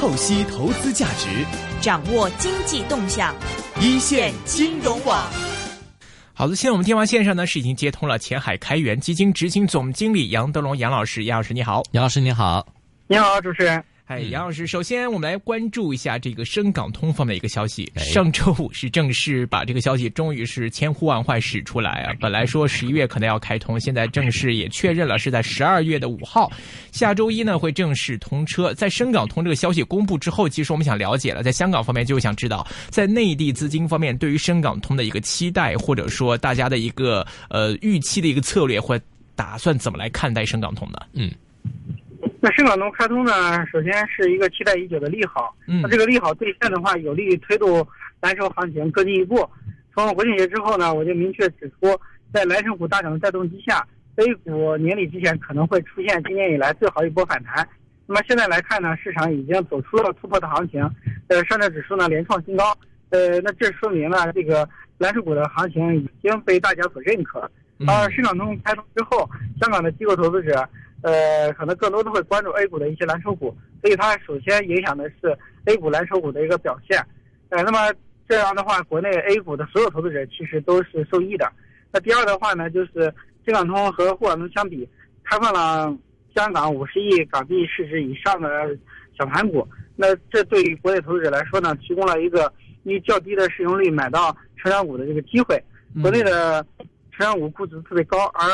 透析投资价值，掌握经济动向，一线金融网。好的，现在我们电话线上呢是已经接通了前海开源基金执行总经理杨德龙杨老师，杨老师你好，杨老师你好，你好，主持人。哎，杨老师，首先我们来关注一下这个深港通方面的一个消息。哎上周五是正式把这个消息，终于是千呼万唤始出来啊！本来说十一月可能要开通，现在正式也确认了是在十二月的五号，下周一呢会正式通车。在深港通这个消息公布之后，其实我们想了解了，在香港方面就想知道，在内地资金方面对于深港通的一个期待，或者说大家的一个呃预期的一个策略，或打算怎么来看待深港通呢？嗯那深港通开通呢，首先是一个期待已久的利好。嗯那这个利好兑现的话，有利于推动蓝筹行情更进一步。从国庆节之后呢，我就明确指出，在蓝筹股大涨的带动之下，A 股年底之前可能会出现今年以来最好一波反弹。那么现在来看呢，市场已经走出了突破的行情，呃，上证指数呢连创新高，呃，那这说明呢，这个蓝筹股的行情已经被大家所认可。嗯而深港通开通之后，香港的机构投资者，呃，可能更多的会关注 A 股的一些蓝筹股，所以它首先影响的是 A 股蓝筹股的一个表现。呃，那么这样的话，国内 A 股的所有投资者其实都是受益的。那第二的话呢，就是深港通和沪港通相比，开放了香港五十亿港币市值以上的小盘股，那这对于国内投资者来说呢，提供了一个以较低的市盈率买到成长股的这个机会。国内的成长股估值特别高，而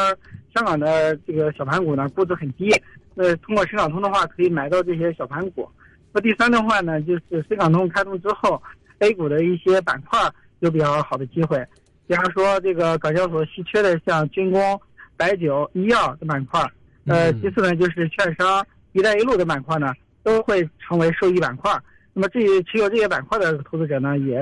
香港的这个小盘股呢估值很低。那通过深港通的话，可以买到这些小盘股。那第三的话呢，就是深港通开通之后，A 股的一些板块有比较好的机会，比方说这个港交所稀缺的像军工、白酒、医药的板块，呃，嗯其次呢就是券商、一带一路的板块呢，都会成为受益板块。那么至于持有这些板块的投资者呢，也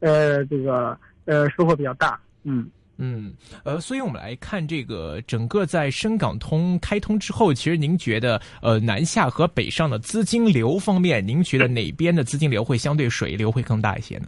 呃这个呃收获比较大，嗯。嗯，呃，所以我们来看这个整个在深港通开通之后，其实您觉得呃南下和北上的资金流方面，您觉得哪边的资金流会相对水流会更大一些呢？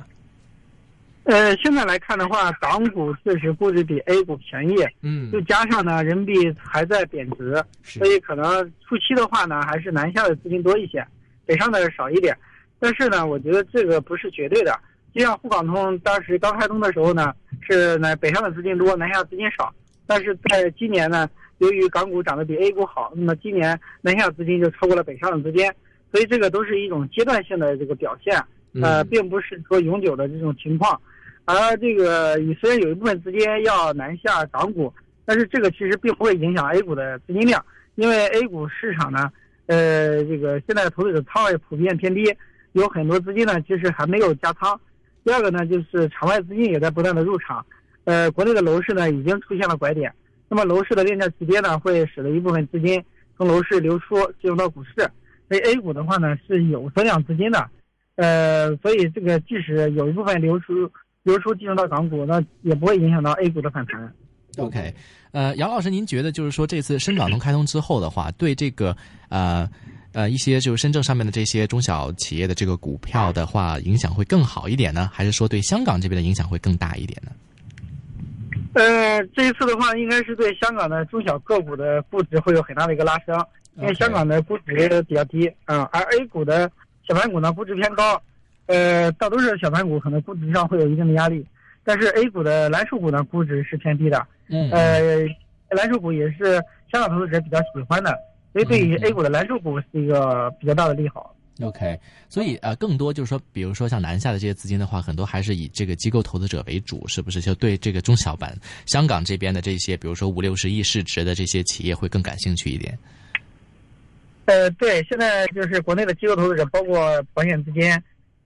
呃，现在来看的话，港股确实估值比 A 股便宜，嗯就加上呢人民币还在贬值，所以可能初期的话呢，还是南下的资金多一些，北上的少一点。但是呢，我觉得这个不是绝对的。就像沪港通当时刚开通的时候呢，是呢北上的资金多，南下资金少。但是在今年呢，由于港股涨得比 A 股好，那么今年南下资金就超过了北上的资金，所以这个都是一种阶段性的这个表现，呃，嗯并不是说永久的这种情况。而这个虽然有一部分资金要南下港股，但是这个其实并不会影响 A 股的资金量，因为 A 股市场呢，呃，这个现在投资者仓位普遍偏低，有很多资金呢其实还没有加仓。第二个呢，就是场外资金也在不断的入场，呃，国内的楼市呢已经出现了拐点，那么楼市的链价齐跌呢，会使得一部分资金从楼市流出进入到股市，所以 A 股的话呢是有增量资金的，呃，所以这个即使有一部分流出流出进入到港股，那也不会影响到 A 股的反弹。，OK，呃，杨老师，您觉得就是说这次深港通开通之后的话，对这个呃呃一些就是深圳上面的这些中小企业的这个股票的话，影响会更好一点呢，还是说对香港这边的影响会更大一点呢？呃，这一次的话，应该是对香港的中小个股的估值会有很大的一个拉升，因为香港的估值比较低啊、而 A 股的小盘股呢估值偏高，呃，大多数小盘股可能估值上会有一定的压力，但是 A 股的蓝筹股呢估值是偏低的，嗯呃，蓝筹股也是香港投资者比较喜欢的，所以对于嗯 A 股的蓝筹股是一个比较大的利好。OK，所以呃，更多就是说，比如说像南下的这些资金的话，很多还是以这个机构投资者为主，是不是？就对这个中小板香港这边的这些，比如说五六十亿市值的这些企业会更感兴趣一点。呃，对，现在就是国内的机构投资者，包括保险资金、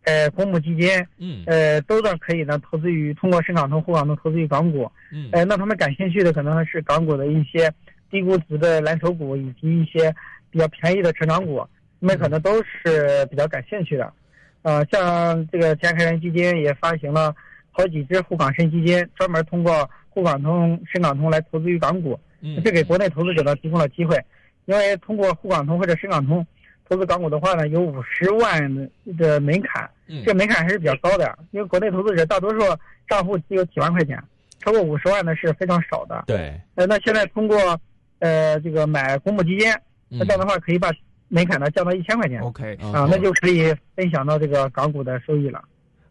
呃公募基金，嗯呃，都呢可以呢投资于通过深港通、沪港通投资于港股。嗯呃，那他们感兴趣的可能是港股的一些低估值的蓝筹股，以及一些比较便宜的成长股，你们可能都是比较感兴趣的。呃，像这个前海开源基金也发行了好几只沪港深基金，专门通过沪港通、深港通来投资于港股。嗯这给国内投资者呢提供了机会，因为通过沪港通或者深港通投资港股的话呢，有五十万的门槛，嗯这门槛还是比较高的，因为国内投资者大多数账户只有几万块钱，超过五十万呢是非常少的。对，呃，那现在通过呃这个买公募基金，那嗯这样的话可以把门槛呢降到一千块钱 OK，啊，那就可以分享到这个港股的收益了。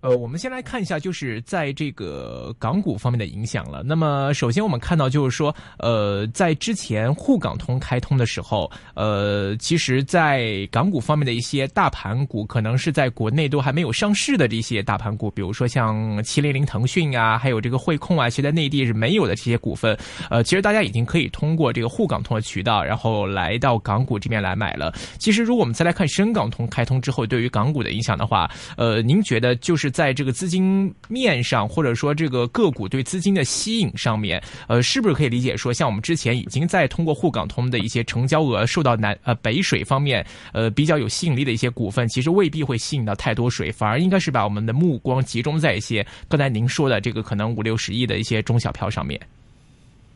呃，我们先来看一下，就是在这个港股方面的影响了。那么，首先我们看到，就是说，呃，在之前沪港通开通的时候，呃，其实，在港股方面的一些大盘股，可能是在国内都还没有上市的这些大盘股，比如说像七零零腾讯啊，还有这个汇控啊，其实在内地是没有的这些股份。呃，其实大家已经可以通过这个沪港通的渠道，然后来到港股这边来买了。其实，如果我们再来看深港通开通之后对于港股的影响的话，呃，您觉得就是在这个资金面上，或者说这个个股对资金的吸引上面，呃，是不是可以理解说，像我们之前已经在通过沪港通的一些成交额受到南呃北水方面呃比较有吸引力的一些股份，其实未必会吸引到太多水，反而应该是把我们的目光集中在一些刚才您说的这个可能五六十亿的一些中小票上面。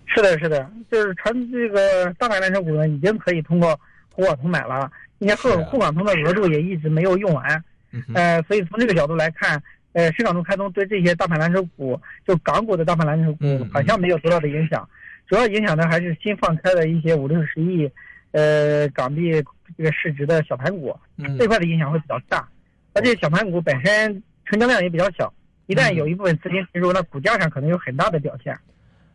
是的，是的，就是传这个大盘蓝筹股呢，已经可以通过沪港通买了，你看沪沪港通的额度也一直没有用完。呃，所以从这个角度来看，呃，市场中开通对这些大盘蓝筹股，就港股的大盘蓝筹股，好像没有多大的影响。主要影响的还是新放开的一些五六十亿，呃，港币这个市值的小盘股，这块的影响会比较大。而且小盘股本身成交量也比较小，一旦有一部分资金进入，那股价上可能有很大的表现。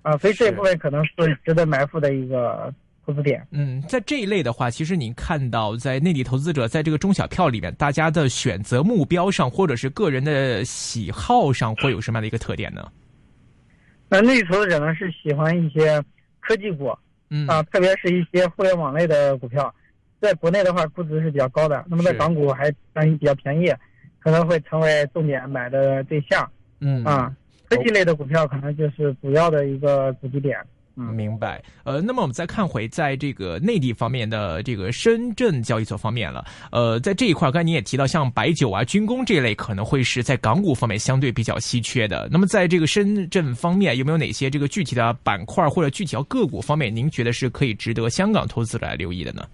啊，所以这一部分可能是值得埋伏的一个。投资点，嗯，在这一类的话，其实您看到在内地投资者在这个中小票里面，大家的选择目标上，或者是个人的喜好上，会有什么样的一个特点呢？那内地投资者呢是喜欢一些科技股，嗯。啊，特别是一些互联网类的股票，在国内的话估值是比较高的，那么在港股还相对比较便宜，可能会成为重点买的对象，嗯。啊，科技类的股票可能就是主要的一个主题点。嗯，明白。呃，那么我们再看回在这个内地方面的这个深圳交易所方面了。呃，在这一块，刚才您也提到，像白酒啊、军工这一类，可能会是在港股方面相对比较稀缺的。那么，在这个深圳方面，有没有哪些这个具体的板块或者具体的个股方面，您觉得是可以值得香港投资者来留意的呢？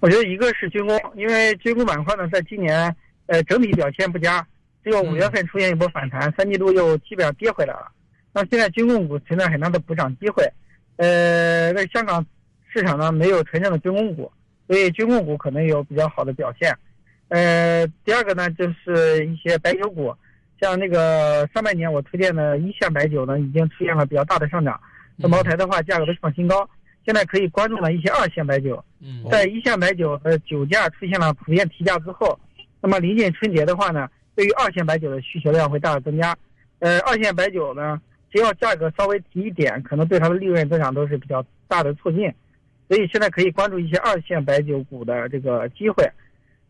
我觉得一个是军工，因为军工板块呢，在今年呃整体表现不佳，只有五月份出现一波反弹，三季度又基本上跌回来了。那现在军工股存在很大的补涨机会，呃，在香港市场呢没有纯正的军工股，所以军工股可能有比较好的表现。呃，第二个呢就是一些白酒股，像那个上半年我推荐的一线白酒呢已经出现了比较大的上涨，那茅台的话价格都创新高，现在可以关注了一些二线白酒。在一线白酒的酒价出现了普遍提价之后，那么临近春节的话呢，对于二线白酒的需求量会大大增加。呃，二线白酒呢。只要价格稍微提一点，可能对它的利润增长都是比较大的促进，所以现在可以关注一些二线白酒股的这个机会。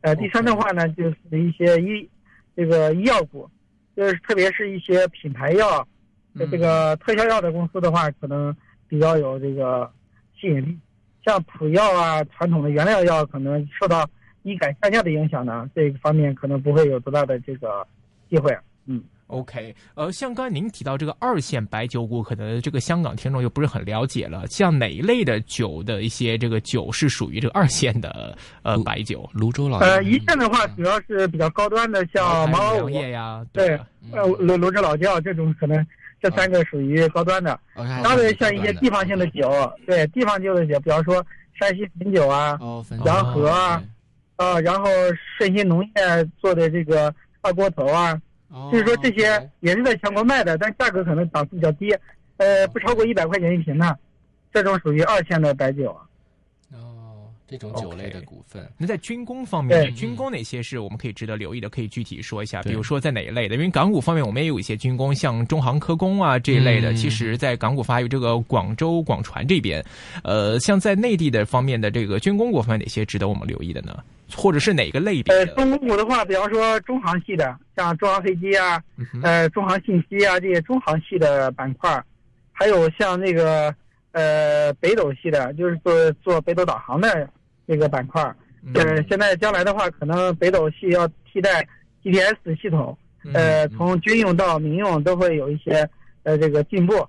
呃，第三的话呢，就是一些医这个医药股，就是特别是一些品牌药的这个特效药的公司的话，可能比较有这个吸引力。像普药啊，传统的原料药可能受到医改下架的影响呢，这个方面可能不会有多大的这个机会。嗯。OK，呃，像刚才您提到这个二线白酒股，可能这个香港听众又不是很了解了。像哪一类的酒的一些这个酒是属于这个二线的呃白酒？泸州老呃一线的话，主要是比较高端的，像茅台、叶呀，对，呃泸泸州老窖这种可能这三个属于高端的。当然，像一些地方性的酒，对地方性的酒，比方说山西汾酒啊，洋河啊，啊，然后顺鑫农业做的这个二锅头啊。就是说这些也是在全国卖的，但价格可能档次比较低，呃，不超过一百块钱一瓶的，这种属于二线的白酒。哦，这种酒类的股份。那在军工方面，军工哪些是我们可以值得留意的？可以具体说一下，比如说在哪一类的？因为港股方面，我们也有一些军工，像中航科工啊这一类的。其实，在港股发有这个广州广船这边，呃，像在内地的方面的这个军工股方面，哪些值得我们留意的呢？或者是哪个类别？呃，中工股的话，比方说中航系的，像中航飞机啊，呃，中航信息啊这些中航系的板块，还有像那个呃北斗系的，就是做做北斗导航的这个板块。呃，现在将来的话，可能北斗系要替代 GPS 系统，呃，从军用到民用都会有一些呃这个进步。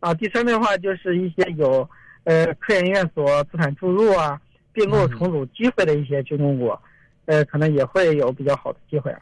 啊，第三的话就是一些有呃科研院所资产注入啊。并购重组机会的一些军工股，呃，可能也会有比较好的机会。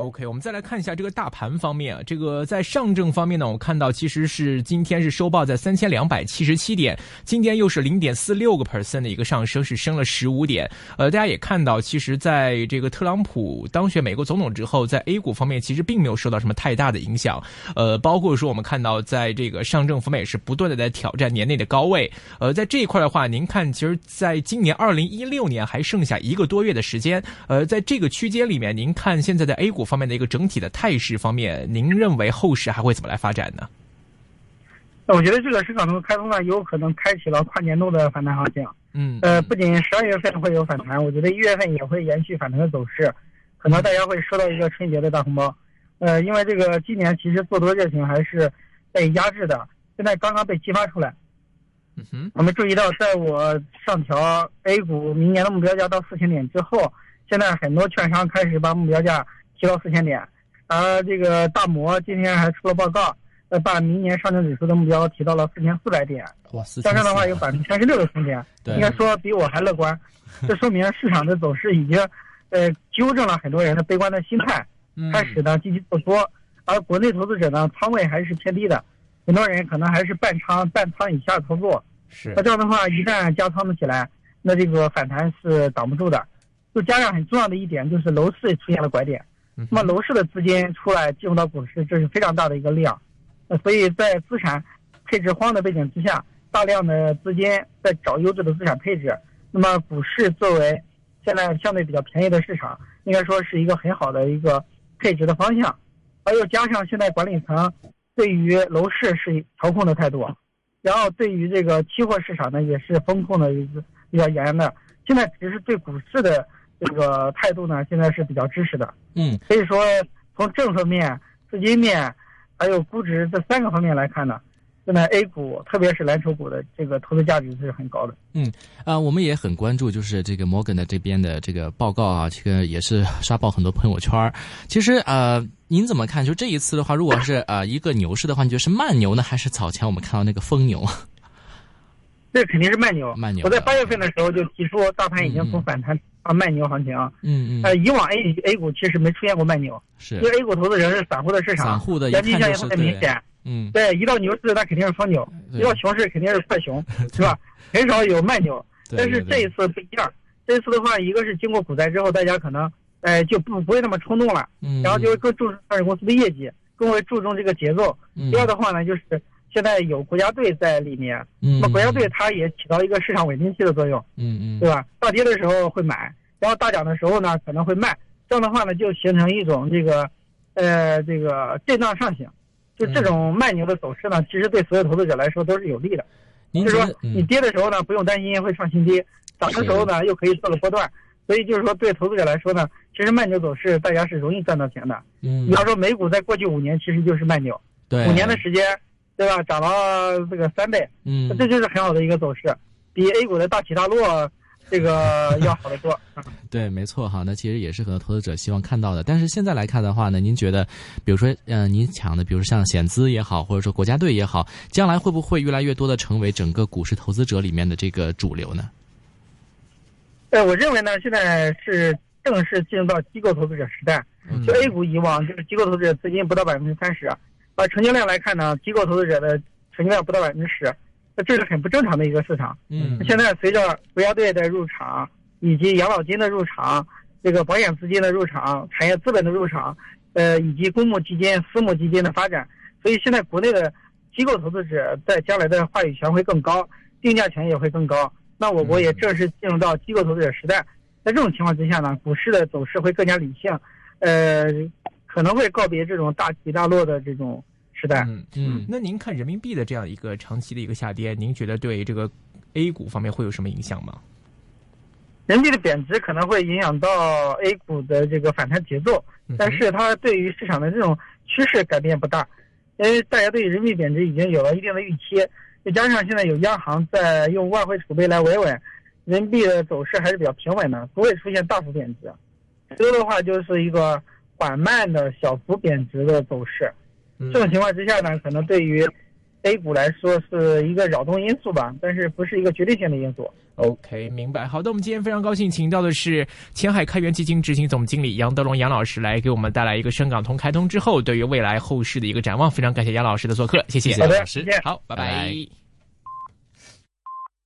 OK，我们再来看一下这个大盘方面啊，这个在上证方面呢，我看到其实是今天是收报在三千两百七十七点，今天又是零点四六个 percent 的一个上升，是升了十五点。呃，大家也看到，其实在这个特朗普当选美国总统之后，在 A 股方面其实并没有受到什么太大的影响。呃，包括说我们看到，在这个上证方面也是不断的在挑战年内的高位。呃，在这一块的话，您看，其实在今年二零一六年还剩下一个多月的时间，呃，在这个区间里面，您看现在的 A 股。方面的一个整体的态势方面，您认为后市还会怎么来发展呢？那我觉得这个市场的开通呢，有可能开启了跨年度的反弹行情。嗯，呃，不仅十二月份会有反弹，我觉得一月份也会延续反弹的走势，可能大家会收到一个春节的大红包。呃，因为这个今年其实做多热情还是被压制的，现在刚刚被激发出来。嗯哼，我们注意到，在我上调 A 股明年的目标价到四千点之后，现在很多券商开始把目标价。提到四千点，而这个大摩今天还出了报告，呃，把明年上证指数的目标提到了四千四百点。哇，加上的话有百分之三十六的空间，应该说比我还乐观。这说明市场的走势已经，呃，纠正了很多人的悲观的心态，开始呢积极做多。而国内投资者呢，仓位还是偏低的，很多人可能还是半仓半仓以下操作。是。那这样的话，一旦加仓的起来，那这个反弹是挡不住的。就加上很重要的一点，就是楼市出现了拐点。那么楼市的资金出来进入到股市，这是非常大的一个量，呃，所以在资产配置荒的背景之下，大量的资金在找优质的资产配置。那么股市作为现在相对比较便宜的市场，应该说是一个很好的一个配置的方向。而又加上现在管理层对于楼市是调控的态度，然后对于这个期货市场呢也是风控的一个比较严的。现在只是对股市的。这个态度呢，现在是比较支持的。嗯，所以说从政策面、资金面，还有估值这三个方面来看呢，现在 A 股特别是蓝筹股的这个投资价值是很高的。嗯，啊，我们也很关注，就是这个摩根的这边的这个报告啊，这个也是刷爆很多朋友圈。其实呃，您怎么看？就这一次的话，如果是呃一个牛市的话，你觉得是慢牛呢，还是早前我们看到那个疯牛？这肯定是慢牛。慢牛。我在八月份的时候就提出，大盘已经从反弹。啊，慢牛行情啊，嗯嗯，呃，以往 A A 股其实没出现过慢牛，是，因为 A 股投资者是散户的市场，散户的阳性效应特别明显，嗯，对，一到牛市那肯定是疯牛，一到熊市肯定是快熊，是吧？很少有慢牛，但是这一次不一样，这一次的话，一个是经过股灾之后，大家可能，哎，就不不会那么冲动了，嗯，然后就会更注重上市公司的业绩，更会注重这个节奏。第二的话呢，就是现在有国家队在里面，那么国家队它也起到一个市场稳定器的作用，嗯嗯，对吧？大跌的时候会买。然后大涨的时候呢，可能会卖，这样的话呢，就形成一种这个，呃，这个震荡上行，就这种慢牛的走势呢，其实对所有投资者来说都是有利的。就是说，你跌的时候呢，不用担心会创新低；涨的时候呢，又可以做个波段。所以就是说，对投资者来说呢，其实慢牛走势大家是容易赚到钱的。嗯。你要说，美股在过去五年其实就是慢牛，对，五年的时间，对吧？涨了这个三倍，嗯，这就是很好的一个走势，比 A 股的大起大落。这个 要好得多，对，没错哈。那其实也是很多投资者希望看到的。但是现在来看的话呢，您觉得，比如说，嗯，您抢的，比如说像险资也好，或者说国家队也好，将来会不会越来越多的成为整个股市投资者里面的这个主流呢？呃，我认为呢，现在是正式进入到机构投资者时代。就 A 股以往就是机构投资者资金不到百分之三十，而成交量来看呢，机构投资者的成交量不到百分之十。那这是很不正常的一个市场。嗯，现在随着国家队的入场，以及养老金的入场，这个保险资金的入场，产业资本的入场，呃，以及公募基金、私募基金的发展，所以现在国内的机构投资者在将来的话语权会更高，定价权也会更高。那我国也正式进入到机构投资者时代。在这种情况之下呢，股市的走势会更加理性，呃，可能会告别这种大起大落的这种。时代，嗯嗯，那您看人民币的这样一个长期的一个下跌，您觉得对这个 A 股方面会有什么影响吗？人民币的贬值可能会影响到 A 股的这个反弹节奏，但是它对于市场的这种趋势改变不大，因为大家对人民币贬值已经有了一定的预期，再加上现在有央行在用外汇储备来维稳，人民币的走势还是比较平稳的，不会出现大幅贬值，最多的话就是一个缓慢的小幅贬值的走势。这种情况之下呢，可能对于 A 股来说是一个扰动因素吧，但是不是一个决定性的因素。OK，明白。好的，我们今天非常高兴请到的是前海开源基金执行总经理杨德龙杨老师来给我们带来一个深港通开通之后对于未来后市的一个展望。非常感谢杨老师的做客，谢谢。好的，老师。好，拜拜拜拜